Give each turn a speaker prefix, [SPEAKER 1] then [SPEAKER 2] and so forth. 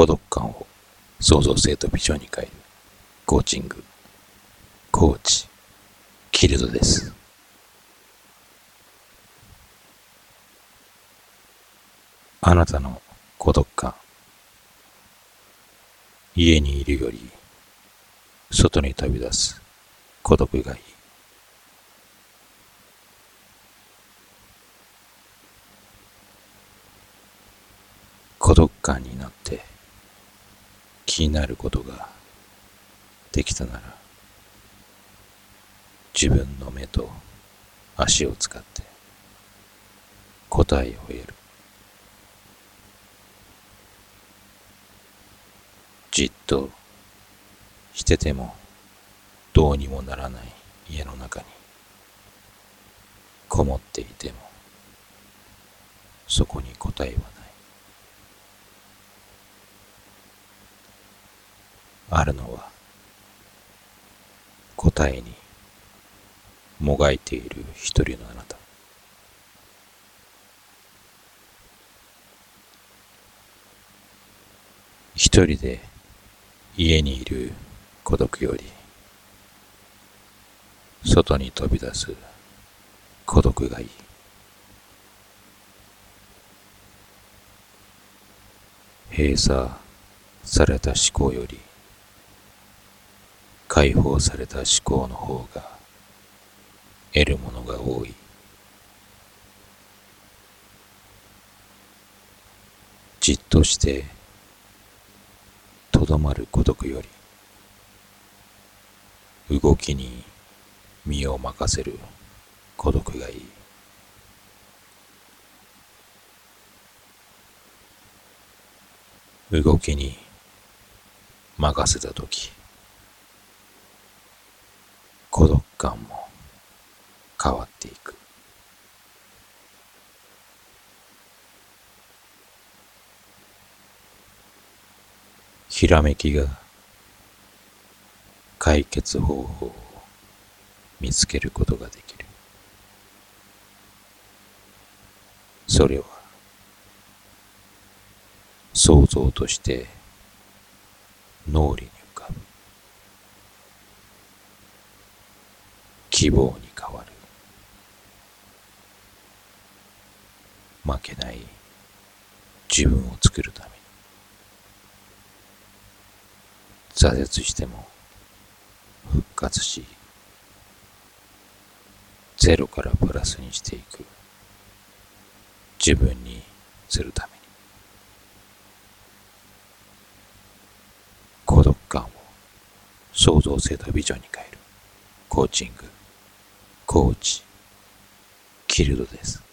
[SPEAKER 1] 孤独感を創造性とビジョンに変えるコーチングコーチキルドです。あなたの孤独感家にいるより外に飛び出す孤独がいい。孤独感になって気になることができたなら自分の目と足を使って答えを得る。じっとしててもどうにもならない家の中にこもっていてもそこに答えはない。あるのは答えにもがいている一人のあなた。一人で家にいる孤独より外に飛び出す孤独がいい。閉鎖された思考より解放された思考の方が得るものが多い。じっとしてとどまる孤独より動きに身を任せる孤独がいい。動きに任せたとき孤独感も変わっていく。ひらめきが解決方法を見つけることができる。それは想像として脳裏に希望に変わる負けない自分を作るために。挫折しても復活しゼロからプラスにしていく。自分にするために。孤独感を創造性とビジョンに変える。コーチング。コーチキルドです。